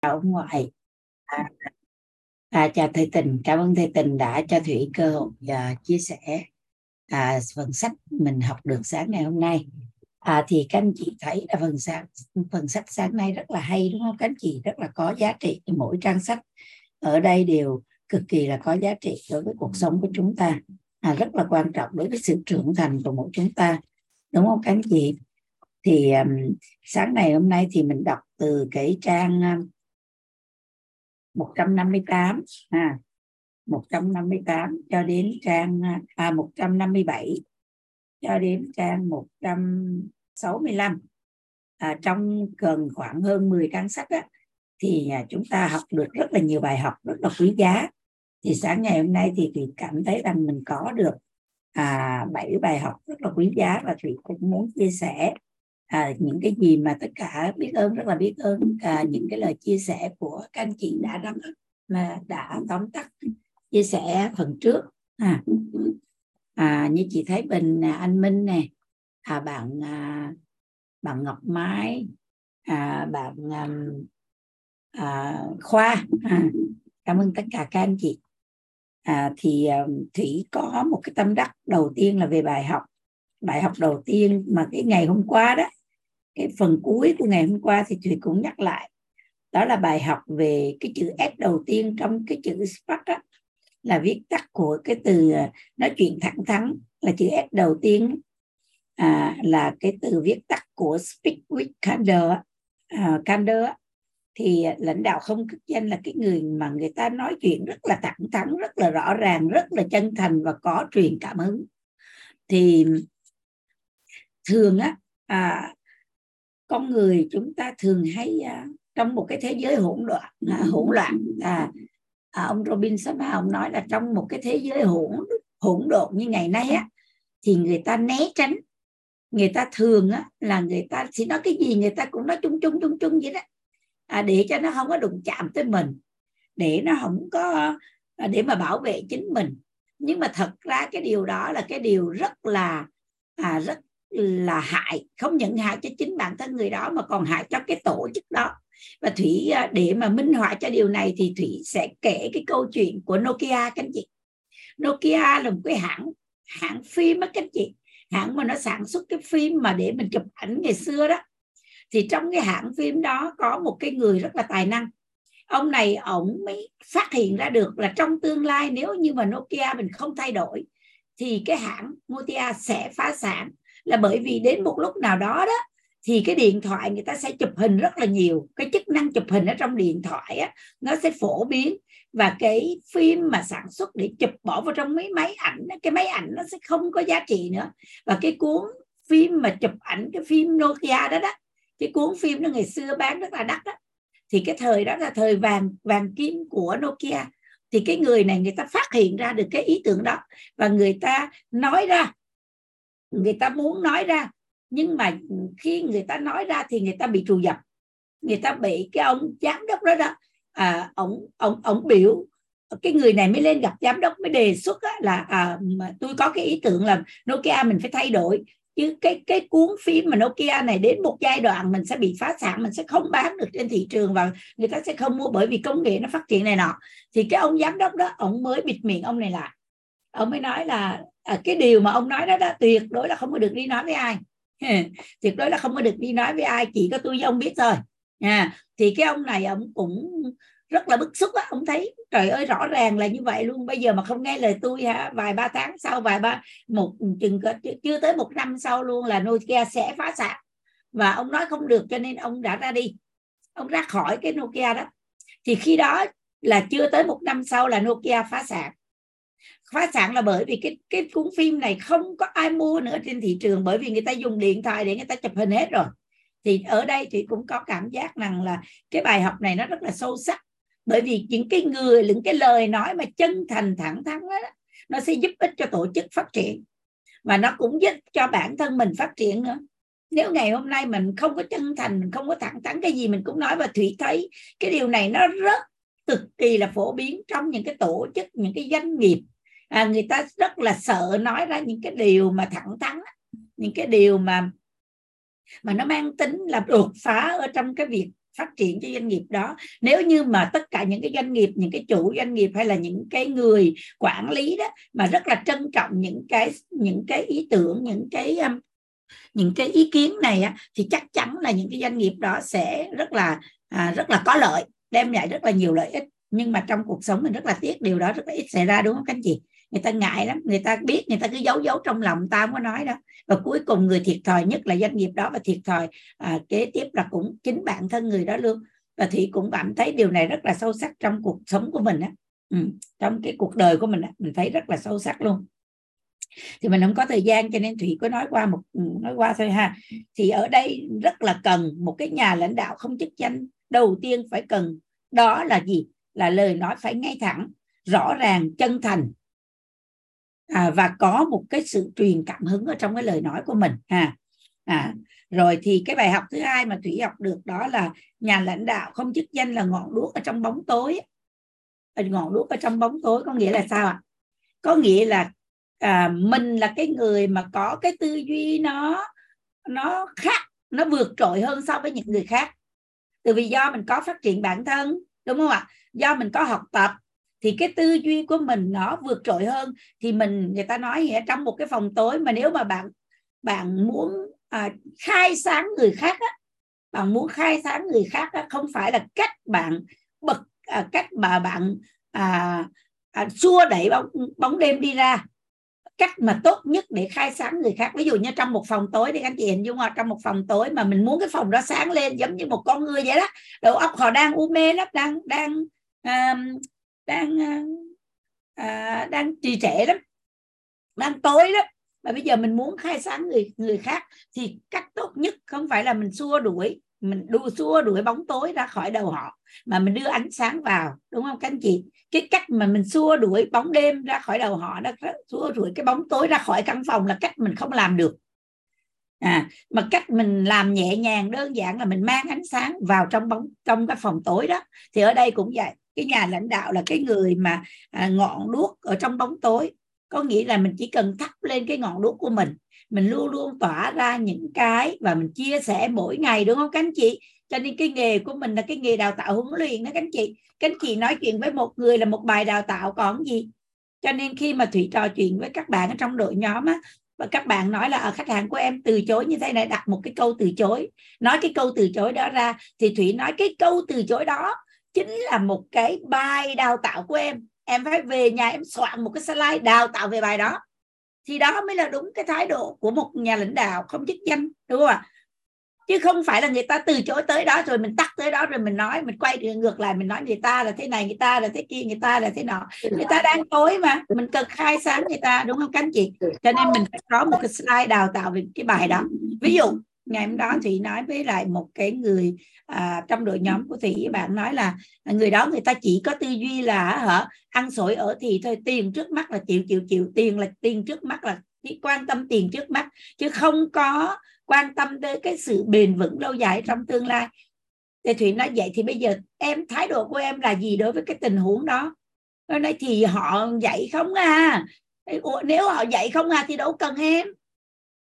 ông ngoại à, à, chào thầy tình cảm ơn thầy tình đã cho thủy cơ hội và chia sẻ à, phần sách mình học được sáng ngày hôm nay. À, thì các anh chị thấy là phần sáng phần sách sáng nay rất là hay đúng không? Các anh chị rất là có giá trị mỗi trang sách ở đây đều cực kỳ là có giá trị đối với cuộc sống của chúng ta. À, rất là quan trọng đối với sự trưởng thành của mỗi chúng ta đúng không các anh chị? Thì um, sáng ngày hôm nay thì mình đọc từ cái trang um, 158 à 158 cho đến trang à, à 157 cho đến trang 165 à, trong gần khoảng hơn 10 trang sách á, thì à, chúng ta học được rất là nhiều bài học rất là quý giá. Thì sáng ngày hôm nay thì thủy cảm thấy rằng mình có được à, 7 bài học rất là quý giá và thủy cũng muốn chia sẻ à, những cái gì mà tất cả biết ơn rất là biết ơn à, những cái lời chia sẻ của các anh chị đã đóng mà đã tóm tắt chia sẻ phần trước. À, à như chị thấy bình à, anh minh nè à, bạn à, bạn ngọc mai à, bạn à, à, khoa à, cảm ơn tất cả các anh chị. À, thì à, thủy có một cái tâm đắc đầu tiên là về bài học bài học đầu tiên mà cái ngày hôm qua đó cái phần cuối của ngày hôm qua thì thủy cũng nhắc lại. Đó là bài học về cái chữ S đầu tiên trong cái chữ Spark đó, là viết tắt của cái từ à, nói chuyện thẳng thắn là chữ S đầu tiên à, là cái từ viết tắt của speak with candor à, candor thì lãnh đạo không chức danh là cái người mà người ta nói chuyện rất là thẳng thắn rất là rõ ràng rất là chân thành và có truyền cảm hứng. Thì thường á à, con người chúng ta thường hay à, trong một cái thế giới hỗn loạn à, hỗn loạn à, à, ông Robin Sharma ông nói là trong một cái thế giới hỗn hỗn độn như ngày nay á thì người ta né tránh. Người ta thường á là người ta chỉ nói cái gì người ta cũng nói chung chung chung chung vậy đó. À, để cho nó không có đụng chạm tới mình để nó không có à, để mà bảo vệ chính mình. Nhưng mà thật ra cái điều đó là cái điều rất là à, rất là hại, không những hại cho chính bản thân người đó mà còn hại cho cái tổ chức đó. Và thủy à, để mà minh họa cho điều này thì thủy sẽ kể cái câu chuyện của nokia các anh chị. Nokia là một cái hãng hãng phim á các anh chị. Hãng mà nó sản xuất cái phim mà để mình chụp ảnh ngày xưa đó. Thì trong cái hãng phim đó có một cái người rất là tài năng. Ông này ổng mới phát hiện ra được là trong tương lai nếu như mà Nokia mình không thay đổi thì cái hãng Nokia sẽ phá sản là bởi vì đến một lúc nào đó đó thì cái điện thoại người ta sẽ chụp hình rất là nhiều. Cái chức năng chụp hình ở trong điện thoại á, nó sẽ phổ biến. Và cái phim mà sản xuất để chụp bỏ vào trong mấy máy ảnh cái máy ảnh nó sẽ không có giá trị nữa. Và cái cuốn phim mà chụp ảnh cái phim Nokia đó đó cái cuốn phim nó ngày xưa bán rất là đắt đó thì cái thời đó là thời vàng vàng kim của Nokia. Thì cái người này người ta phát hiện ra được cái ý tưởng đó. Và người ta nói ra người ta muốn nói ra nhưng mà khi người ta nói ra thì người ta bị trù dập. Người ta bị cái ông giám đốc đó đó à, ông ông ông biểu cái người này mới lên gặp giám đốc mới đề xuất á, là à, mà tôi có cái ý tưởng là Nokia mình phải thay đổi. Chứ cái cái cuốn phim mà Nokia này đến một giai đoạn mình sẽ bị phá sản mình sẽ không bán được trên thị trường và người ta sẽ không mua bởi vì công nghệ nó phát triển này nọ. Thì cái ông giám đốc đó ông mới bịt miệng ông này lại. Ông mới nói là à, cái điều mà ông nói đó, đó tuyệt đối là không có được đi nói với ai. Tuyệt đối là không có được đi nói với ai chỉ có tôi với ông biết thôi. À, thì cái ông này ông cũng rất là bức xúc á. Ông thấy trời ơi rõ ràng là như vậy luôn. Bây giờ mà không nghe lời tôi hả? Vài ba tháng sau vài ba một chừng chưa tới một năm sau luôn là Nokia sẽ phá sản. Và ông nói không được cho nên ông đã ra đi. Ông ra khỏi cái Nokia đó. Thì khi đó là chưa tới một năm sau là Nokia phá sản phá sản là bởi vì cái cái cuốn phim này không có ai mua nữa trên thị trường bởi vì người ta dùng điện thoại để người ta chụp hình hết rồi. Thì ở đây chị cũng có cảm giác rằng là cái bài học này nó rất là sâu sắc. Bởi vì những cái người những cái lời nói mà chân thành thẳng thắn đó, nó sẽ giúp ích cho tổ chức phát triển. Và nó cũng giúp cho bản thân mình phát triển nữa. Nếu ngày hôm nay mình không có chân thành mình không có thẳng thắn cái gì mình cũng nói và thủy thấy cái điều này nó rất cực kỳ là phổ biến trong những cái tổ chức những cái doanh nghiệp à, người ta rất là sợ nói ra những cái điều mà thẳng thắn những cái điều mà mà nó mang tính là đột phá ở trong cái việc phát triển cho doanh nghiệp đó. Nếu như mà tất cả những cái doanh nghiệp những cái chủ doanh nghiệp hay là những cái người quản lý đó mà rất là trân trọng những cái những cái ý tưởng những cái um, những cái ý kiến này á, thì chắc chắn là những cái doanh nghiệp đó sẽ rất là à, rất là có lợi đem lại rất là nhiều lợi ích. Nhưng mà trong cuộc sống mình rất là tiếc điều đó rất là ít xảy ra đúng không các anh chị? Người ta ngại lắm người ta biết người ta cứ giấu giấu trong lòng ta không có nói đó và cuối cùng người thiệt thòi nhất là doanh nghiệp đó và thiệt thòi à, kế tiếp là cũng chính bản thân người đó luôn. Và thủy cũng cảm thấy điều này rất là sâu sắc trong cuộc sống của mình á. Ừ, trong cái cuộc đời của mình á, mình thấy rất là sâu sắc luôn. Thì mình không có thời gian cho nên thủy có nói qua một ừ, nói qua thôi ha. Thì ở đây rất là cần một cái nhà lãnh đạo không chức danh. Đầu tiên phải cần đó là gì? Là lời nói phải ngay thẳng rõ ràng chân thành à, và có một cái sự truyền cảm hứng ở trong cái lời nói của mình ha. À, rồi thì cái bài học thứ hai mà thủy học được đó là nhà lãnh đạo không chức danh là ngọn đuốc ở trong bóng tối. À, ngọn đuốc ở trong bóng tối có nghĩa là sao ạ? Có nghĩa là à, mình là cái người mà có cái tư duy nó nó khác nó vượt trội hơn so với những người khác. Từ vì do mình có phát triển bản thân đúng không ạ? Do mình có học tập thì cái tư duy của mình nó vượt trội hơn. Thì mình người ta nói ở trong một cái phòng tối mà nếu mà bạn bạn muốn à, khai sáng người khác á, bạn muốn khai sáng người khác á, không phải là cách bạn bật à, cách mà bạn à, à, xua đẩy bóng bóng đêm đi ra. Cách mà tốt nhất để khai sáng người khác. Ví dụ như trong một phòng tối thì anh chị hình dung là trong một phòng tối mà mình muốn cái phòng đó sáng lên giống như một con người vậy đó. Đầu óc họ đang u mê lắm đang đang um, đang ờ, à, đang trì trệ lắm đang tối lắm. Mà bây giờ mình muốn khai sáng người người khác thì cách tốt nhất không phải là mình xua đuổi mình đua xua đuổi bóng tối ra khỏi đầu họ mà mình đưa ánh sáng vào đúng không các anh chị? Cái cách mà mình xua đuổi bóng đêm ra khỏi đầu họ đó xua đuổi cái bóng tối ra khỏi căn phòng là cách mình không làm được. À mà cách mình làm nhẹ nhàng đơn giản là mình mang ánh sáng vào trong bóng trong cái phòng tối đó. Thì ở đây cũng vậy cái nhà lãnh đạo là cái người mà à, ngọn đuốc ở trong bóng tối. Có nghĩa là mình chỉ cần thắp lên cái ngọn đuốc của mình mình luôn luôn tỏa ra những cái và mình chia sẻ mỗi ngày đúng không các anh chị? Cho nên cái nghề của mình là cái nghề đào tạo huấn luyện đó các anh chị. Các anh chị nói chuyện với một người là một bài đào tạo còn gì? Cho nên khi mà thủy trò chuyện với các bạn ở trong đội nhóm á và các bạn nói là ở khách hàng của em từ chối như thế này đặt một cái câu từ chối. Nói cái câu từ chối đó ra thì thủy nói cái câu từ chối đó chính là một cái bài đào tạo của em. Em phải về nhà em soạn một cái slide đào tạo về bài đó. Thì đó mới là đúng cái thái độ của một nhà lãnh đạo không chức danh đúng không ạ? Chứ không phải là người ta từ chối tới đó rồi mình tắt tới đó rồi mình nói mình quay ngược lại mình nói người ta là thế này người ta là thế kia người ta là thế nọ. Người ta đang tối mà mình cần khai sáng người ta đúng không các anh chị? Cho nên mình phải có một cái slide đào tạo về cái bài đó. Ví dụ ngày hôm đó thủy nói với lại một cái người à, trong đội nhóm của thủy bạn nói là người đó người ta chỉ có tư duy là hả ăn sổi ở thì thôi tiền trước mắt là chịu chịu chịu tiền là tiền trước mắt là chỉ quan tâm tiền trước mắt chứ không có quan tâm tới cái sự bền vững lâu dài trong tương lai. Thì thủy nói vậy thì bây giờ em thái độ của em là gì đối với cái tình huống đó? Nói thì họ dạy không à. Nếu họ dạy không à thì đâu cần em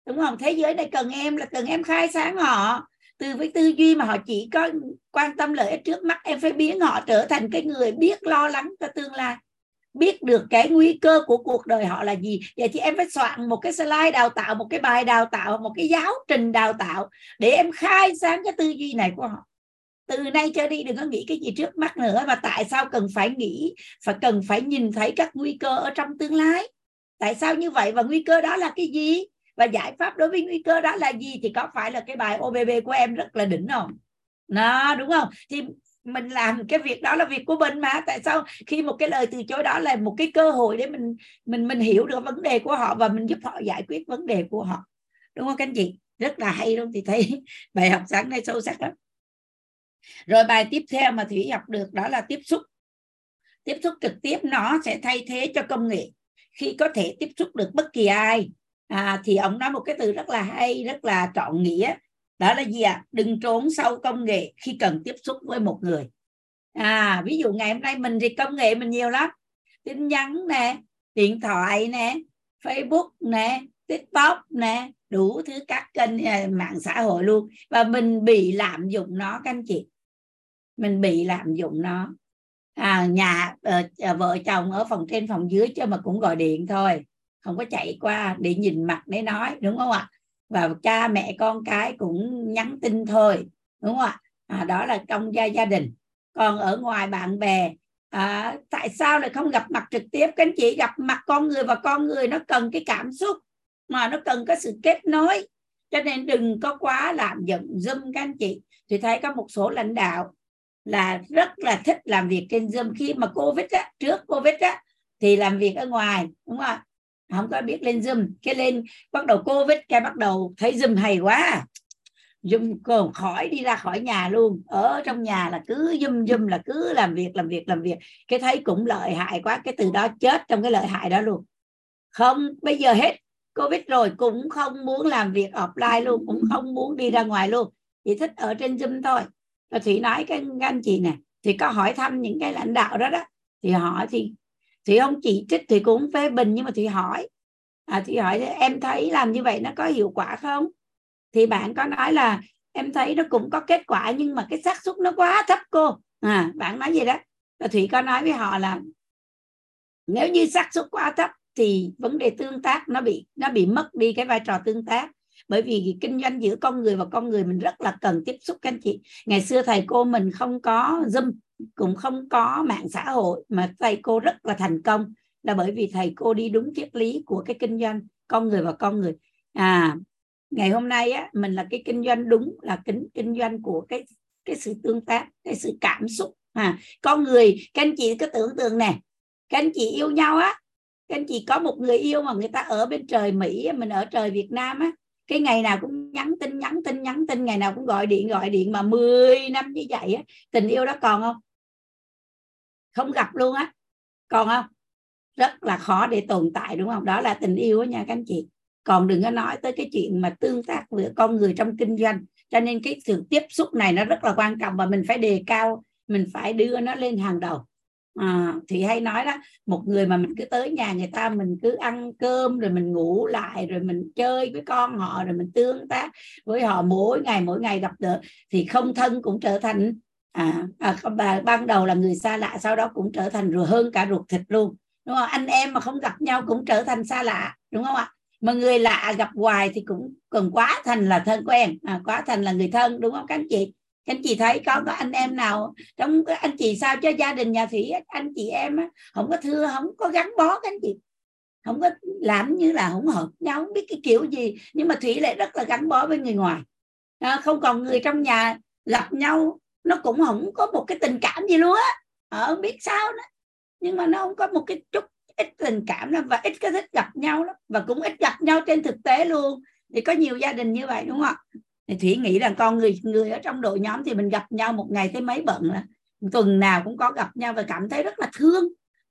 đúng không? Thế giới này cần em là cần em khai sáng họ. Từ với tư duy mà họ chỉ có quan tâm lợi ích trước mắt, em phải biến họ trở thành cái người biết lo lắng cho tương lai. Biết được cái nguy cơ của cuộc đời họ là gì. Vậy thì em phải soạn một cái slide đào tạo, một cái bài đào tạo một cái giáo trình đào tạo để em khai sáng cái tư duy này của họ. Từ nay trở đi đừng có nghĩ cái gì trước mắt nữa và tại sao cần phải nghĩ và cần phải nhìn thấy các nguy cơ ở trong tương lai? Tại sao như vậy? Và nguy cơ đó là cái gì? Và giải pháp đối với nguy cơ đó là gì? Thì có phải là cái bài OBB của em rất là đỉnh không? Nó đúng không? Thì mình làm cái việc đó là việc của mình mà. Tại sao khi một cái lời từ chối đó là một cái cơ hội để mình mình mình hiểu được vấn đề của họ và mình giúp họ giải quyết vấn đề của họ. Đúng không các anh chị? Rất là hay luôn. Thì thấy bài học sáng nay sâu sắc lắm. Rồi bài tiếp theo mà thủy học được đó là tiếp xúc. Tiếp xúc trực tiếp, nó sẽ thay thế cho công nghệ. Khi có thể tiếp xúc được bất kỳ ai à, thì ông nói một cái từ rất là hay rất là trọn nghĩa. Đó là gì ạ? À? đừng trốn sau công nghệ khi cần tiếp xúc với một người. À ví dụ ngày hôm nay mình thì công nghệ mình nhiều lắm. Tin nhắn nè điện thoại nè facebook nè tiktok nè đủ thứ các kênh à, mạng xã hội luôn. Và mình bị lạm dụng nó các anh chị. Mình bị lạm dụng nó. À, nhà uh, vợ chồng ở phòng trên phòng dưới chứ mà cũng gọi điện thôi không có chạy qua để nhìn mặt để nói đúng không ạ? Và cha mẹ con cái cũng nhắn tin thôi đúng không ạ? À, đó là trong gia gia đình. Còn ở ngoài bạn bè à, tại sao lại không gặp mặt trực tiếp? Các anh chị gặp mặt con người và con người nó cần cái cảm xúc mà nó cần có sự kết nối. Cho nên đừng có quá làm giận zoom các anh chị. Thì thấy có một số lãnh đạo là rất là thích làm việc trên zoom. Khi mà covid á trước covid á thì làm việc ở ngoài đúng không ạ? Không có biết lên zoom cái lên, bắt đầu covid cái bắt đầu thấy zoom hay quá. Zoom còn khỏi đi ra khỏi nhà luôn. Ở trong nhà là cứ zoom zoom là cứ làm việc làm việc làm việc. Cái thấy cũng lợi hại quá, cái từ đó chết trong cái lợi hại đó luôn. Không, bây giờ hết covid rồi, cũng không muốn làm việc offline luôn, cũng không muốn đi ra ngoài luôn. Chỉ thích ở trên zoom thôi. Và thủy nói cái anh chị nè, thì có hỏi thăm những cái lãnh đạo đó đó. Thì hỏi thì thì ông chỉ trích thì cũng phê bình nhưng mà thì hỏi. À, thì hỏi em thấy làm như vậy nó có hiệu quả không? Thì bạn có nói là em thấy nó cũng có kết quả nhưng mà cái xác suất nó quá thấp cô. À bạn nói gì đó. Và thủy có nói với họ là nếu như xác suất quá thấp thì vấn đề tương tác nó bị nó bị mất đi cái vai trò tương tác. Bởi vì kinh doanh giữa con người và con người mình rất là cần tiếp xúc các anh chị. Ngày xưa thầy cô mình không có zoom cũng không có mạng xã hội mà thầy cô rất là thành công. Là bởi vì thầy cô đi đúng triết lý của cái kinh doanh con người và con người. À ngày hôm nay á, mình là cái kinh doanh đúng, là kinh kinh doanh của cái cái sự tương tác, cái sự cảm xúc. À con người, các anh chị cứ tưởng tượng nè, các anh chị yêu nhau á, các anh chị có một người yêu mà người ta ở bên trời Mỹ mình ở trời Việt Nam á, cái ngày nào cũng nhắn tin nhắn tin nhắn tin, ngày nào cũng gọi điện gọi điện mà 10 năm như vậy á, tình yêu đó còn không? Không gặp luôn á. Còn không? Rất là khó để tồn tại đúng không? Đó là tình yêu đó nha các anh chị. Còn đừng có nói tới cái chuyện mà tương tác với con người trong kinh doanh. Cho nên cái sự tiếp xúc này nó rất là quan trọng và mình phải đề cao mình phải đưa nó lên hàng đầu. À, thì hay nói đó một người mà mình cứ tới nhà người ta mình cứ ăn cơm rồi mình ngủ lại rồi mình chơi với con họ rồi mình tương tác với họ mỗi ngày mỗi ngày gặp được thì không thân cũng trở thành à, à bà ban đầu là người xa lạ sau đó cũng trở thành rồi hơn cả ruột thịt luôn. Đúng không? Anh em mà không gặp nhau cũng trở thành xa lạ đúng không ạ? Mà người lạ gặp hoài thì cũng cần quá thành là thân quen à, quá thành là người thân đúng không các anh chị? Các anh chị thấy có có anh em nào trong anh chị sao cho gia đình nhà thủy anh chị em á, không có thưa không có gắn bó các anh chị? Không có làm như là không hợp nhau không biết cái kiểu gì nhưng mà thủy lại rất là gắn bó với người ngoài. À, không còn người trong nhà gặp nhau nó cũng không có một cái tình cảm gì luôn á. Ờ, không biết sao nữa. Nhưng mà nó không có một cái chút ít tình cảm lắm và ít có thích gặp nhau lắm và cũng ít gặp nhau trên thực tế luôn. Thì có nhiều gia đình như vậy đúng không ạ? Thì thủy nghĩ rằng con người người ở trong đội nhóm thì mình gặp nhau một ngày tới mấy bận là tuần nào cũng có gặp nhau và cảm thấy rất là thương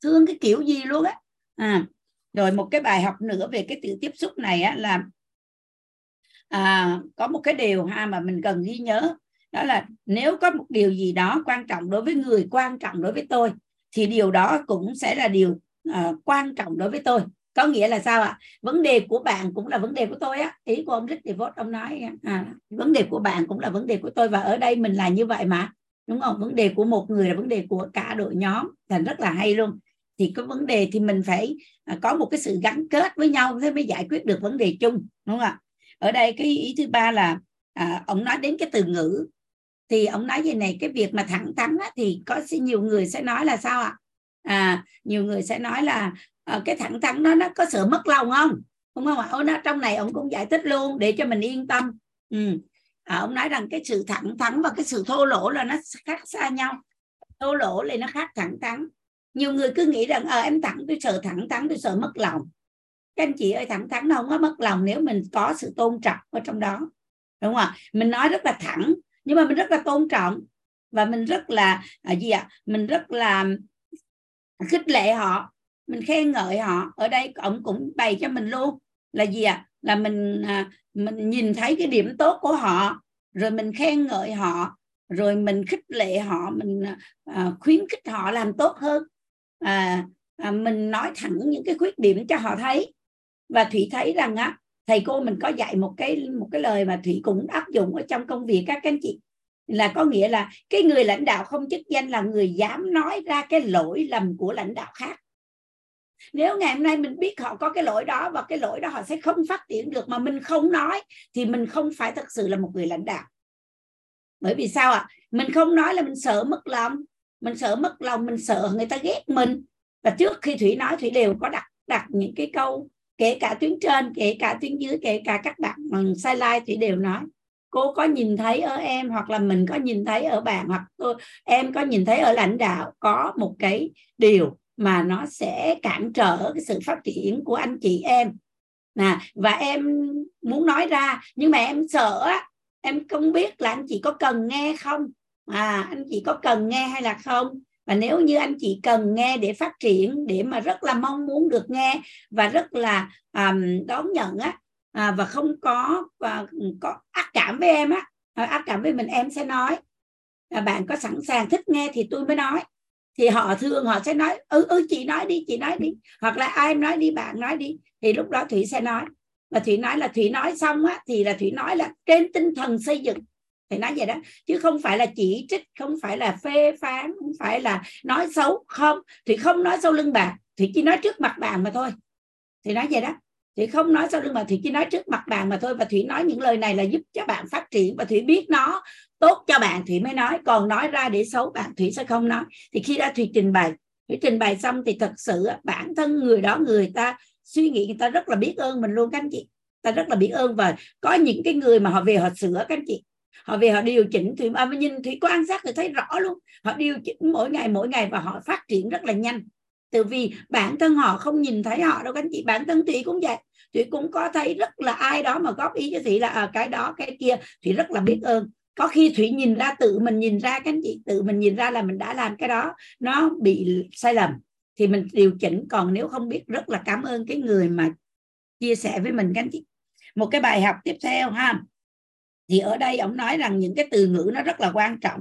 thương cái kiểu gì luôn á. À, rồi một cái bài học nữa về cái sự tiếp xúc này á là à, có một cái điều ha mà mình cần ghi nhớ đó là nếu có một điều gì đó quan trọng đối với người quan trọng đối với tôi thì điều đó cũng sẽ là điều uh, quan trọng đối với tôi. Có nghĩa là sao ạ? Vấn đề của bạn cũng là vấn đề của tôi á. Ý của ông Rick Devos ông nói à, vấn đề của bạn cũng là vấn đề của tôi và ở đây mình là như vậy mà. Đúng không? Vấn đề của một người là vấn đề của cả đội nhóm. Thành rất là hay luôn. Thì có vấn đề thì mình phải à, có một cái sự gắn kết với nhau thế mới giải quyết được vấn đề chung. Đúng không ạ? Ở đây cái ý thứ ba là à, ông nói đến cái từ ngữ thì ông nói gì này cái việc mà thẳng thắn á, thì có nhiều người sẽ nói là sao ạ? À nhiều người sẽ nói là à, cái thẳng thắn đó nó có sự mất lòng không? Đúng không ạ? Ông nói trong này ông cũng giải thích luôn để cho mình yên tâm. Ừ. à, ông nói rằng cái sự thẳng thắn và cái sự thô lỗ là nó khác xa nhau. Thô lỗ thì nó khác thẳng thắn. Nhiều người cứ nghĩ rằng ờ à, em thẳng tôi sợ thẳng thắn tôi sợ mất lòng. Các anh chị ơi thẳng thắn nó không có mất lòng nếu mình có sự tôn trọng ở trong đó. Đúng không ạ? Mình nói rất là thẳng nhưng mà mình rất là tôn trọng và mình rất là à, gì ạ? Mình rất là khích lệ họ mình khen ngợi họ. Ở đây ông cũng bày cho mình luôn là gì ạ? À? là mình à, mình nhìn thấy cái điểm tốt của họ rồi mình khen ngợi họ rồi mình khích lệ họ mình à, khuyến khích họ làm tốt hơn. À, à, mình nói thẳng những cái khuyết điểm cho họ thấy. Và thủy thấy rằng á thầy cô mình có dạy một cái một cái lời mà thủy cũng áp dụng ở trong công việc các anh chị. Là có nghĩa là cái người lãnh đạo không chức danh là người dám nói ra cái lỗi lầm của lãnh đạo khác. Nếu ngày hôm nay mình biết họ có cái lỗi đó và cái lỗi đó họ sẽ không phát triển được mà mình không nói, thì mình không phải thật sự là một người lãnh đạo. Bởi vì sao ạ? À? mình không nói là mình sợ mất lòng. Mình sợ mất lòng, mình sợ người ta ghét mình. Và trước khi thủy nói, thủy đều có đặt đặt những cái câu kể cả tuyến trên kể cả tuyến dưới kể cả các bạn bằng sai lai thủy đều nói cô có nhìn thấy ở em hoặc là mình có nhìn thấy ở bạn hoặc tôi, em có nhìn thấy ở lãnh đạo có một cái điều mà nó sẽ cản trở cái sự phát triển của anh chị em. Nè và em muốn nói ra nhưng mà em sợ em không biết là anh chị có cần nghe không? À anh chị có cần nghe hay là không? Và nếu như anh chị cần nghe để phát triển để mà rất là mong muốn được nghe và rất là um, đón nhận á à, và không có và có ác cảm với em á à, ác cảm với mình em sẽ nói. À, bạn có sẵn sàng thích nghe thì tôi mới nói. Thì họ thường họ sẽ nói ừ ừ chị nói đi chị nói đi. Hoặc là ai nói đi bạn nói đi. Thì lúc đó thủy sẽ nói. Và thủy nói là thủy nói xong á thì là thủy nói là trên tinh thần xây dựng thì nói vậy đó. Chứ không phải là chỉ trích, không phải là phê phán, không phải là nói xấu, không. Thì không nói sau lưng bạn thì chỉ nói trước mặt bạn mà thôi. Thì nói vậy đó. Thì không nói sau lưng mà thì chỉ nói trước mặt bạn mà thôi. Và thủy nói những lời này là giúp cho bạn phát triển và thủy biết nó tốt cho bạn, thủy mới nói. Còn nói ra để xấu bạn, thủy sẽ không nói. Thì khi đã thủy trình bày, thủy trình bày xong thì thật sự bản thân người đó, người ta suy nghĩ, người ta rất là biết ơn mình luôn các anh chị. Ta rất là biết ơn và có những cái người mà họ về họ sửa các anh chị họ về họ điều chỉnh thì à, nhìn thủy quan sát thì thấy rõ luôn. Họ điều chỉnh mỗi ngày mỗi ngày và họ phát triển rất là nhanh. Từ vì bản thân họ không nhìn thấy họ đâu các anh chị bản thân thủy cũng vậy. Thủy cũng có thấy rất là ai đó mà góp ý cho thủy là à, cái đó cái kia. Thủy rất là biết ơn. Có khi thủy nhìn ra tự mình nhìn ra các anh chị tự mình nhìn ra là mình đã làm cái đó nó bị sai lầm thì mình điều chỉnh. Còn nếu không biết rất là cảm ơn cái người mà chia sẻ với mình các anh chị. Một cái bài học tiếp theo ha thì ở đây ông nói rằng những cái từ ngữ nó rất là quan trọng.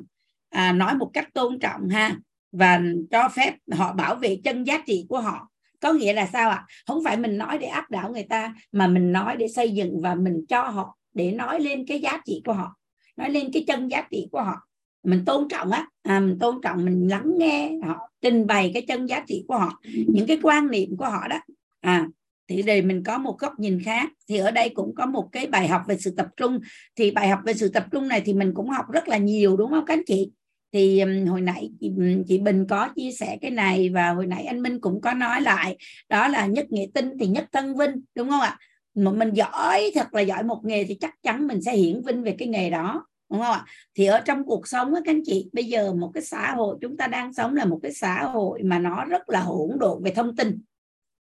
À, nói một cách tôn trọng ha và cho phép họ bảo vệ chân giá trị của họ. Có nghĩa là sao ạ? Không phải mình nói để áp đảo người ta mà mình nói để xây dựng và mình cho họ để nói lên cái giá trị của họ nói lên cái chân giá trị của họ. Mình tôn trọng á à, mình tôn trọng mình lắng nghe họ trình bày cái chân giá trị của họ những cái quan niệm của họ đó. À thì để mình có một góc nhìn khác. Thì ở đây cũng có một cái bài học về sự tập trung. Thì bài học về sự tập trung này thì mình cũng học rất là nhiều đúng không các anh chị? Thì hồi nãy chị, chị Bình có chia sẻ cái này và hồi nãy anh Minh cũng có nói lại. Đó là nhất nghệ tinh thì nhất thân vinh đúng không ạ? Mà mình giỏi thật là giỏi một nghề thì chắc chắn mình sẽ hiển vinh về cái nghề đó đúng không ạ? Thì ở trong cuộc sống á các anh chị bây giờ một cái xã hội chúng ta đang sống là một cái xã hội mà nó rất là hỗn độn về thông tin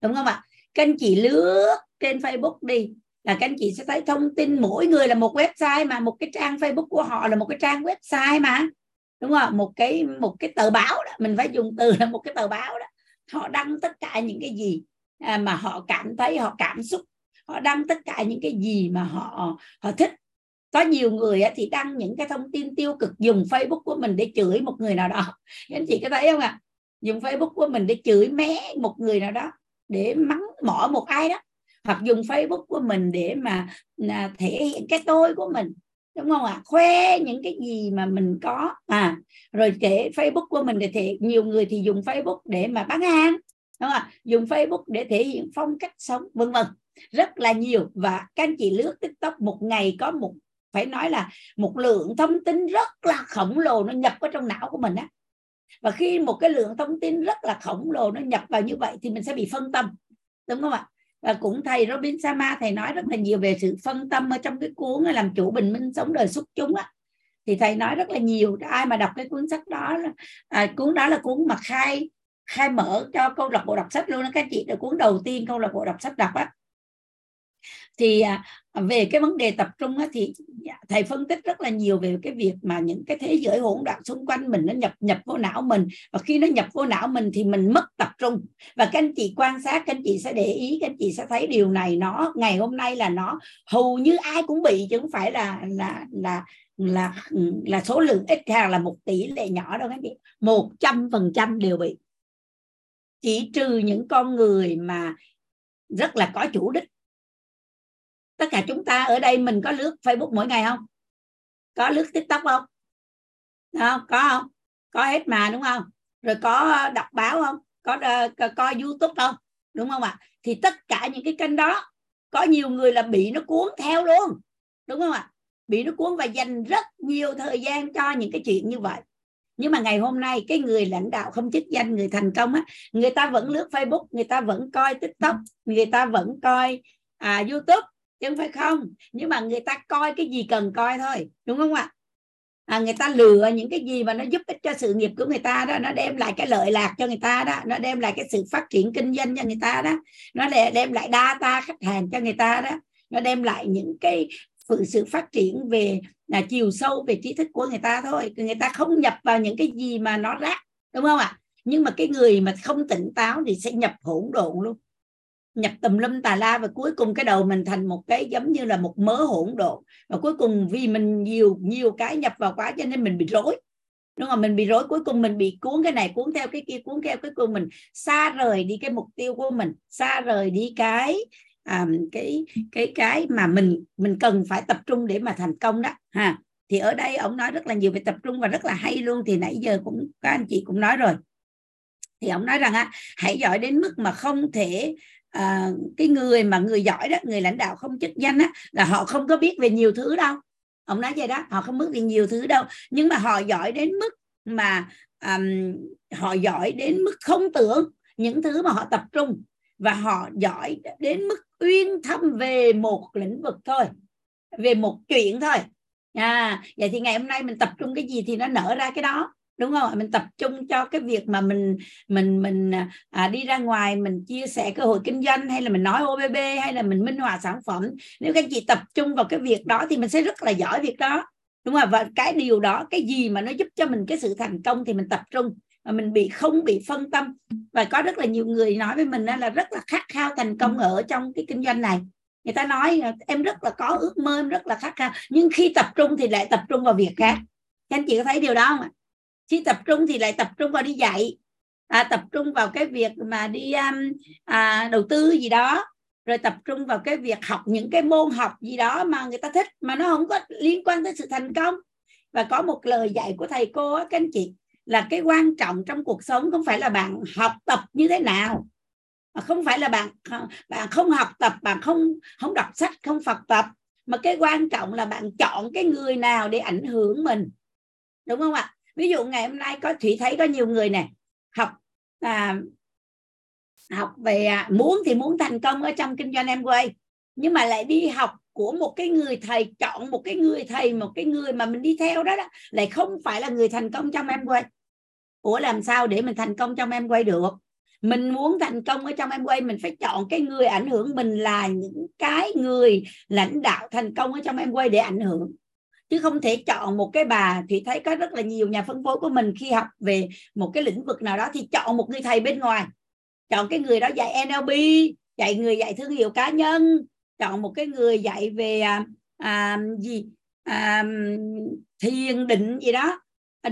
đúng không ạ? Các anh chị lướt trên Facebook đi. Là các anh chị sẽ thấy thông tin mỗi người là một website mà. Một cái trang Facebook của họ là một cái trang website mà. Đúng không? Một cái một cái tờ báo đó. Mình phải dùng từ là một cái tờ báo đó. Họ đăng tất cả những cái gì à, mà họ cảm thấy, họ cảm xúc. Họ đăng tất cả những cái gì mà họ họ thích. Có nhiều người thì đăng những cái thông tin tiêu cực. Dùng Facebook của mình để chửi một người nào đó. Anh chị có thấy không ạ? À? dùng Facebook của mình để chửi mé một người nào đó để mắng mỏ một ai đó. Hoặc dùng Facebook của mình để mà à, thể hiện cái tôi của mình đúng không ạ? À? khoe những cái gì mà mình có. À rồi kể Facebook của mình để thể nhiều người thì dùng Facebook để mà bán hàng đúng không ạ? Dùng Facebook để thể hiện phong cách sống vân vân. Rất là nhiều. Và các anh chị lướt TikTok một ngày có một phải nói là một lượng thông tin rất là khổng lồ nó nhập vào trong não của mình á và khi một cái lượng thông tin rất là khổng lồ nó nhập vào như vậy thì mình sẽ bị phân tâm đúng không ạ? Và cũng thầy Robin Sama thầy nói rất là nhiều về sự phân tâm ở trong cái cuốn làm chủ bình minh sống đời xuất chúng á. Thì thầy nói rất là nhiều ai mà đọc cái cuốn sách đó à, cuốn đó là cuốn mà khai khai mở cho câu lạc bộ đọc sách luôn đó các chị. Là cuốn đầu tiên câu lạc bộ đọc sách đọc á thì à, về cái vấn đề tập trung á, thì dạ, thầy phân tích rất là nhiều về cái việc mà những cái thế giới hỗn loạn xung quanh mình nó nhập nhập vô não mình. Và khi nó nhập vô não mình thì mình mất tập trung. Và các anh chị quan sát các anh chị sẽ để ý các anh chị sẽ thấy điều này nó ngày hôm nay là nó hầu như ai cũng bị chứ không phải là là là là là số lượng ít hàng là một tỷ lệ nhỏ đâu các anh chị. Một trăm phần trăm đều bị. Chỉ trừ những con người mà rất là có chủ đích tất cả chúng ta ở đây mình có lướt Facebook mỗi ngày không? Có lướt TikTok không? Không có không? Có hết mà đúng không? Rồi có đọc báo không? Có ờ, uh, coi youtube không? Đúng không ạ? Thì tất cả những cái kênh đó có nhiều người là bị nó cuốn theo luôn. Đúng không ạ? Bị nó cuốn và dành rất nhiều thời gian cho những cái chuyện như vậy. Nhưng mà ngày hôm nay cái người lãnh đạo không chức danh người thành công á người ta vẫn lướt facebook người ta vẫn coi tiktok người ta vẫn coi à, youtube chứ không phải không. Nhưng mà người ta coi cái gì cần coi thôi đúng không ạ? À, người ta lựa những cái gì mà nó giúp ích cho sự nghiệp của người ta đó nó đem lại cái lợi lạc cho người ta đó nó đem lại cái sự phát triển kinh doanh cho người ta đó nó đem lại data khách hàng cho người ta đó nó đem lại những cái sự phát triển về là chiều sâu về trí thức của người ta thôi. Người ta không nhập vào những cái gì mà nó rác đúng không ạ? Nhưng mà cái người mà không tỉnh táo thì sẽ nhập hỗn độn luôn nhập tùm lum tà la và cuối cùng cái đầu mình thành một cái giống như là một mớ hỗn độn. Và cuối cùng vì mình nhiều nhiều cái nhập vào quá cho nên mình bị rối. Đúng không? Mình bị rối cuối cùng mình bị cuốn cái này cuốn theo cái kia cuốn theo cuối cùng mình. Xa rời đi cái mục tiêu của mình xa rời đi cái à, cái cái cái mà mình mình cần phải tập trung để mà thành công đó ha. Thì ở đây ông nói rất là nhiều về tập trung và rất là hay luôn thì nãy giờ cũng các anh chị cũng nói rồi. Thì ông nói rằng á hãy giỏi đến mức mà không thể à, cái người mà người giỏi đó người lãnh đạo không chức danh á là họ không có biết về nhiều thứ đâu. Ông nói vậy đó họ không biết về nhiều thứ đâu. Nhưng mà họ giỏi đến mức mà um, họ giỏi đến mức không tưởng những thứ mà họ tập trung. Và họ giỏi đến mức uyên thâm về một lĩnh vực thôi về một chuyện thôi. À vậy thì ngày hôm nay mình tập trung cái gì thì nó nở ra cái đó đúng không mình tập trung cho cái việc mà mình mình mình à, đi ra ngoài mình chia sẻ cơ hội kinh doanh hay là mình nói OBB hay là mình minh họa sản phẩm. Nếu các chị tập trung vào cái việc đó thì mình sẽ rất là giỏi việc đó. Đúng không và cái điều đó cái gì mà nó giúp cho mình cái sự thành công thì mình tập trung. Mà mình bị không bị phân tâm. Và có rất là nhiều người nói với mình là rất là khát khao thành công ở trong cái kinh doanh này. Người ta nói em rất là có ước mơ em rất là khát khao. Nhưng khi tập trung thì lại tập trung vào việc khác. Các anh chị có thấy điều đó không ạ? Khi tập trung thì lại tập trung vào đi dạy. À, tập trung vào cái việc mà đi um, à, đầu tư gì đó. Rồi tập trung vào cái việc học những cái môn học gì đó mà người ta thích mà nó không có liên quan tới sự thành công. Và có một lời dạy của thầy cô á, các anh chị là cái quan trọng trong cuộc sống không phải là bạn học tập như thế nào. Không phải là bạn à, bạn không học tập bạn không không đọc sách không phật tập. Mà cái quan trọng là bạn chọn cái người nào để ảnh hưởng mình. Đúng không ạ? Ví dụ ngày hôm nay có thủy thấy có nhiều người này học à, học về à, muốn thì muốn thành công ở trong kinh doanh em quay nhưng mà lại đi học của một cái người thầy chọn một cái người thầy một cái người mà mình đi theo đó, đó lại không phải là người thành công trong em quay ủa làm sao để mình thành công trong em quay được? Mình muốn thành công ở trong em quay mình phải chọn cái người ảnh hưởng mình là những cái người lãnh đạo thành công ở trong em quay để ảnh hưởng chứ không thể chọn một cái bà thì thấy có rất là nhiều nhà phân phối của mình khi học về một cái lĩnh vực nào đó thì chọn một người thầy bên ngoài. Chọn cái người đó dạy NLP dạy người dạy thương hiệu cá nhân chọn một cái người dạy về à, à, gì à, thiền định gì đó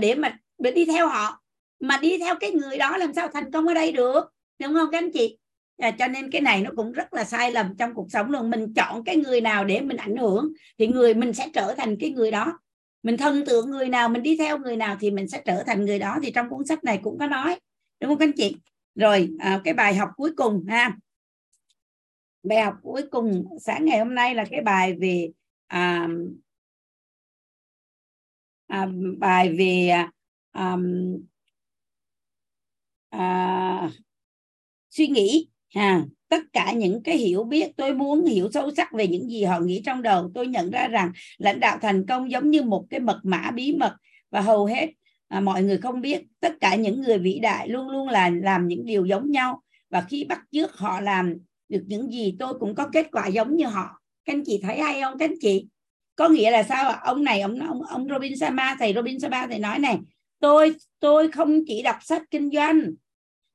để mà để đi theo họ. Mà đi theo cái người đó làm sao thành công ở đây được đúng không các anh chị? À, cho nên cái này nó cũng rất là sai lầm trong cuộc sống luôn. Mình chọn cái người nào để mình ảnh hưởng thì người mình sẽ trở thành cái người đó. Mình thân tượng người nào mình đi theo người nào thì mình sẽ trở thành người đó. Thì trong cuốn sách này cũng có nói đúng không các anh chị? Rồi à, cái bài học cuối cùng ha. Bài học cuối cùng sáng ngày hôm nay là cái bài về à, à, bài về à, à, suy nghĩ à, tất cả những cái hiểu biết tôi muốn hiểu sâu sắc về những gì họ nghĩ trong đầu tôi nhận ra rằng lãnh đạo thành công giống như một cái mật mã bí mật. Và hầu hết à, mọi người không biết tất cả những người vĩ đại luôn luôn là làm những điều giống nhau. Và khi bắt chước họ làm được những gì tôi cũng có kết quả giống như họ. Các anh chị thấy hay không các anh chị? Có nghĩa là sao ông này ông ông ông Robin Sharma thầy Robin Sharma thầy nói này tôi tôi không chỉ đọc sách kinh doanh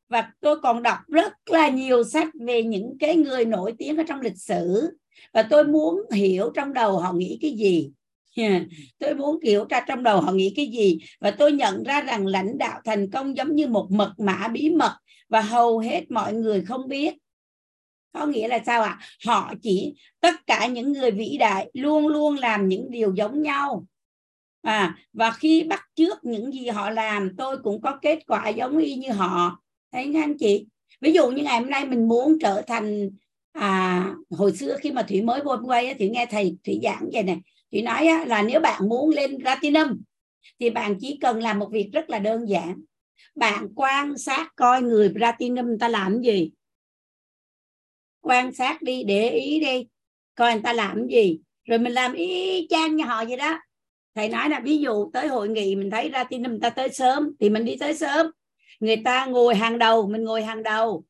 và tôi còn đọc rất là nhiều sách về những cái người nổi tiếng ở trong lịch sử. Và tôi muốn hiểu trong đầu họ nghĩ cái gì. Tôi muốn hiểu ra trong đầu họ nghĩ cái gì. Và tôi nhận ra rằng lãnh đạo thành công giống như một mật mã bí mật. Và hầu hết mọi người không biết. Có nghĩa là sao ạ? À? họ chỉ, tất cả những người vĩ đại luôn luôn làm những điều giống nhau. À và khi bắt trước những gì họ làm, tôi cũng có kết quả giống y như họ thấy các anh chị? Ví dụ như ngày hôm nay mình muốn trở thành à, hồi xưa khi mà thủy mới vô quay thì nghe thầy thủy giảng vậy này thủy nói á, là nếu bạn muốn lên platinum thì bạn chỉ cần làm một việc rất là đơn giản. Bạn quan sát coi người platinum ta làm gì. Quan sát đi để ý đi coi người ta làm gì. Rồi mình làm y chang như họ vậy đó. Thầy nói là ví dụ tới hội nghị mình thấy platinum ta tới sớm thì mình đi tới sớm người ta ngồi hàng đầu mình ngồi hàng đầu.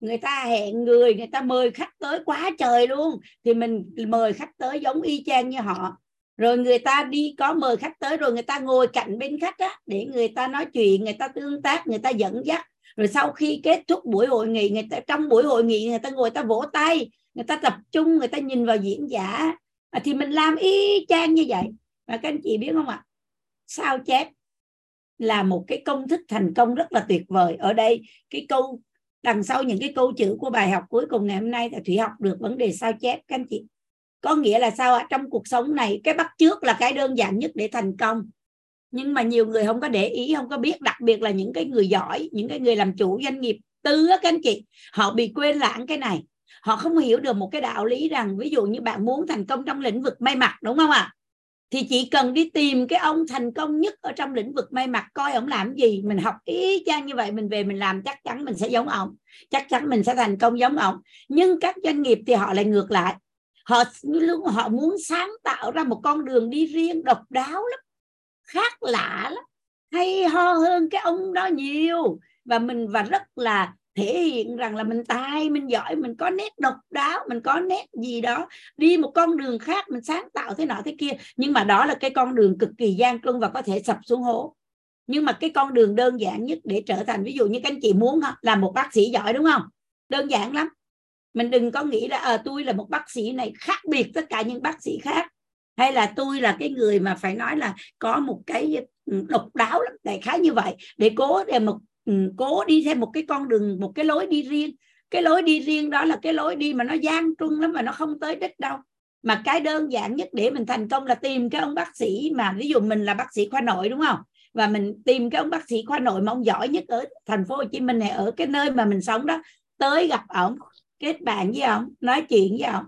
Người ta hẹn người người ta mời khách tới quá trời luôn. Thì mình mời khách tới giống y chang như họ. Rồi người ta đi có mời khách tới rồi người ta ngồi cạnh bên khách á để người ta nói chuyện người ta tương tác người ta dẫn dắt. Rồi sau khi kết thúc buổi hội nghị người ta trong buổi hội nghị người ta ngồi ta vỗ tay người ta tập trung người ta nhìn vào diễn giả. À, thì mình làm y chang như vậy. Và các anh chị biết không ạ? Sao chép? Là một cái công thức thành công rất là tuyệt vời. Ở đây, cái câu, đằng sau những cái câu chữ của bài học cuối cùng ngày hôm nay là thủy học được vấn đề sao chép, các anh chị. Có nghĩa là sao ạ? Trong cuộc sống này, cái bắt trước là cái đơn giản nhất để thành công. Nhưng mà nhiều người không có để ý, không có biết. Đặc biệt là những cái người giỏi, những cái người làm chủ doanh nghiệp tư á, các anh chị. Họ bị quên lãng cái này. Họ không hiểu được một cái đạo lý rằng, ví dụ như bạn muốn thành công trong lĩnh vực may mặc, đúng không ạ? Thì chỉ cần đi tìm cái ông thành công nhất ở trong lĩnh vực may mặc, coi ông làm gì, mình học ý chang như vậy, mình về mình làm, chắc chắn mình sẽ giống ông, chắc chắn mình sẽ thành công giống ông. Nhưng các doanh nghiệp thì họ lại ngược lại. Họ luôn, họ muốn sáng tạo ra một con đường đi riêng, độc đáo lắm, khác lạ lắm, hay ho hơn cái ông đó nhiều. Và mình, và rất là thể hiện rằng là mình tài mình giỏi mình có nét độc đáo mình có nét gì đó đi một con đường khác mình sáng tạo thế nọ thế kia. Nhưng mà đó là cái con đường cực kỳ gian truân và có thể sập xuống hố. Nhưng mà cái con đường đơn giản nhất để trở thành ví dụ như các anh chị muốn làm một bác sĩ giỏi đúng không? Đơn giản lắm. Mình đừng có nghĩ là à, tôi là một bác sĩ này khác biệt tất cả những bác sĩ khác. Hay là tôi là cái người mà phải nói là có một cái ừ, độc đáo lắm đại khái như vậy. Để cố để một cố đi theo một cái con đường một cái lối đi riêng. Cái lối đi riêng đó là cái lối đi mà nó gian truân lắm mà nó không tới đích đâu. Mà cái đơn giản nhất để mình thành công là tìm cái ông bác sĩ mà ví dụ mình là bác sĩ khoa nội đúng không? Và mình tìm cái ông bác sĩ khoa nội mà ông giỏi nhất ở thành phố Hồ Chí Minh này ở cái nơi mà mình sống đó tới gặp ổng kết bạn với ông nói chuyện với ông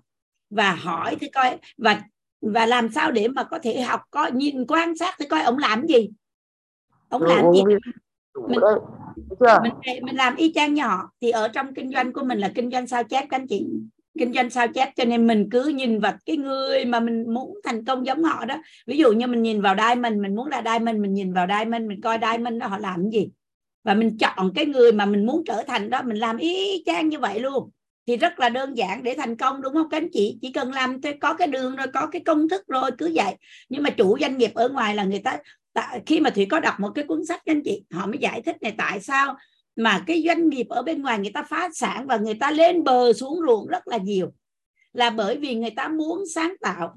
và hỏi thì coi và và làm sao để mà có thể học có nhìn quan sát thì coi ông làm gì. Ông làm gì? mình, mình mình làm y chang nhỏ. Thì ở trong kinh doanh của mình là kinh doanh sao chép các anh chị. Kinh doanh sao chép cho nên mình cứ nhìn vào cái người mà mình muốn thành công giống họ đó. Ví dụ như mình nhìn vào đai mình mình muốn là đai mình mình nhìn vào đai mình mình coi đai mình đó họ làm gì? Và mình chọn cái người mà mình muốn trở thành đó, mình làm y chang như vậy luôn. Thì rất là đơn giản để thành công, đúng không các anh chị? Chỉ cần làm thôi có cái đường rồi, có cái công thức rồi, cứ vậy. Nhưng mà chủ doanh nghiệp ở ngoài là người ta tại, khi mà thủy có đọc một cái cuốn sách, anh chị, họ mới giải thích này, tại sao mà cái doanh nghiệp ở bên ngoài người ta phá sản và người ta lên bờ xuống ruộng rất là nhiều? Là bởi vì người ta muốn sáng tạo.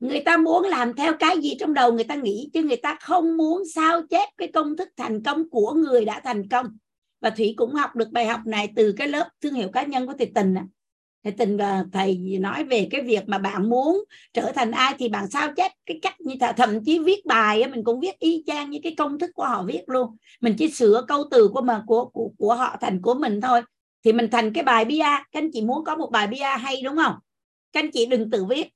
Người ta muốn làm theo cái gì trong đầu người ta nghĩ, chứ người ta không muốn sao chép cái công thức thành công của người đã thành công. Và thủy cũng học được bài học này từ cái lớp thương hiệu cá nhân của thị tình thì tình ờ, thầy nói về cái việc mà bạn muốn trở thành ai thì bạn sao chép cái cách như thế. Thậm chí viết bài mình cũng viết y chang như cái công thức của họ viết luôn. Mình chỉ sửa câu từ của mà của, của của họ thành của mình thôi. Thì mình thành cái bài bia. Các anh chị muốn có một bài bia hay đúng không? Các anh chị đừng tự viết.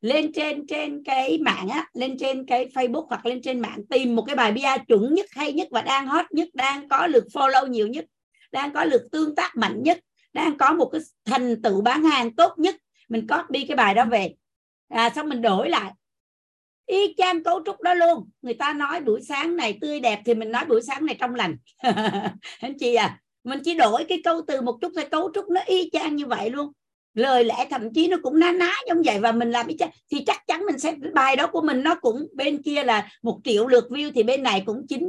Lên trên trên cái mạng á lên trên cái Facebook hoặc lên trên mạng tìm một cái bài bia chuẩn nhất hay nhất và đang hot nhất đang có lượt follow nhiều nhất đang có lượt tương tác mạnh nhất đang có một cái thành tựu bán hàng tốt nhất. Mình copy cái bài đó về. À, xong mình đổi lại. Y chang cấu trúc đó luôn. Người ta nói buổi sáng này tươi đẹp thì mình nói buổi sáng này trong lành. Anh chị à mình chỉ đổi cái câu từ một chút thôi. Cấu trúc nó y chang như vậy luôn. Lời lẽ thậm chí nó cũng ná ná giống vậy và mình làm thì chắc chắn mình sẽ bài đó của mình nó cũng bên kia là một triệu lượt view thì bên này cũng chín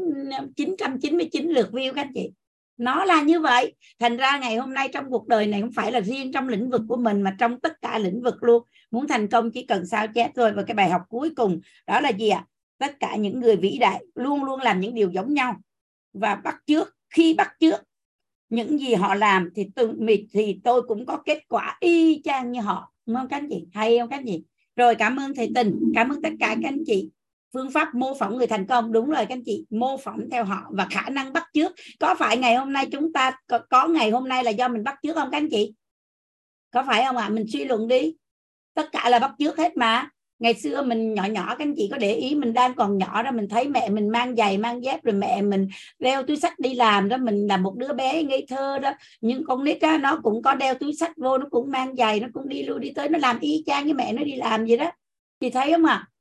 chín trăm chín mươi chín lượt view các anh chị nó là như vậy. Thành ra ngày hôm nay trong cuộc đời này không phải là riêng trong lĩnh vực của mình mà trong tất cả lĩnh vực luôn. Muốn thành công chỉ cần sao chép thôi. Và cái bài học cuối cùng đó là gì ạ? À? tất cả những người vĩ đại luôn luôn làm những điều giống nhau. Và bắt trước khi bắt trước những gì họ làm thì tôi thì tôi cũng có kết quả y chang như họ. Đúng không các anh chị? Hay không các anh chị? Rồi, cảm ơn thầy tình. Cảm ơn tất cả các anh chị phương pháp mô phỏng người thành công. Đúng rồi các anh chị mô phỏng theo họ và khả năng bắt chước. Có phải ngày hôm nay chúng ta có, có ngày hôm nay là do mình bắt chước không các anh chị? Có phải không ạ? À? mình suy luận đi. Tất cả là bắt chước hết mà. Ngày xưa mình nhỏ nhỏ các anh chị có để ý mình đang còn nhỏ đó mình thấy mẹ mình mang giày mang dép rồi mẹ mình đeo túi sách đi làm đó. Mình là một đứa bé ngây thơ đó. Nhưng con nít đó nó cũng có đeo túi sách vô nó cũng mang giày nó cũng đi lui đi tới nó làm y chang với mẹ nó đi làm gì đó. Chị thấy không ạ? à?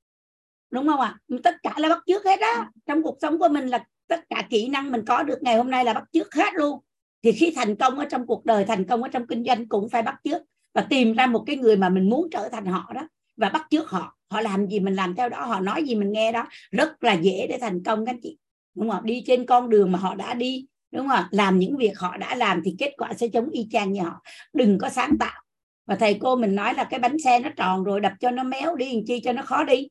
Đúng không ạ? À? tất cả là bắt chước hết á. Trong cuộc sống của mình là tất cả kỹ năng mình có được ngày hôm nay là bắt chước hết luôn. Thì khi thành công ở trong cuộc đời thành công ở trong kinh doanh cũng phải bắt chước và tìm ra một cái người mà mình muốn trở thành họ đó và bắt chước họ. Họ làm gì mình làm theo đó họ nói gì mình nghe đó rất là dễ để thành công các chị. Đúng không đi trên con đường mà họ đã đi đúng không làm những việc họ đã làm thì kết quả sẽ giống y chang như họ. Đừng có sáng tạo. Và thầy cô mình nói là cái bánh xe nó tròn rồi đập cho nó méo đi làm chi cho nó khó đi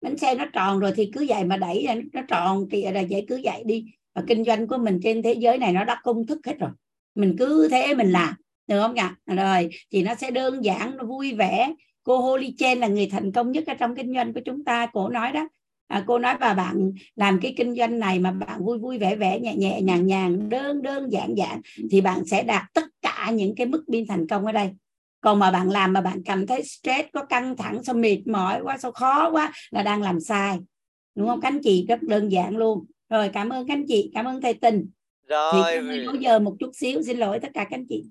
bánh xe nó tròn rồi thì cứ vậy mà đẩy ra nó tròn thì là vậy cứ vậy đi. Và kinh doanh của mình trên thế giới này nó đã công thức hết rồi. Mình cứ thế mình làm được không nhỉ? Rồi thì nó sẽ đơn giản nó vui vẻ. Cô Holly Chen là người thành công nhất ở trong kinh doanh của chúng ta cô nói đó. À, cô nói bà bạn làm cái kinh doanh này mà bạn vui vui vẻ vẻ nhẹ nhẹ nhàng nhàng đơn đơn giản giản thì bạn sẽ đạt tất cả những cái mức biên thành công ở đây còn mà bạn làm mà bạn cảm thấy stress có căng thẳng sao mệt mỏi quá sao khó quá là đang làm sai. Đúng không? Các anh chị rất đơn giản luôn. Rồi cảm ơn các anh chị cảm ơn thầy tình. Rồi. thì hơi giờ một chút xíu. Xin lỗi tất cả các anh chị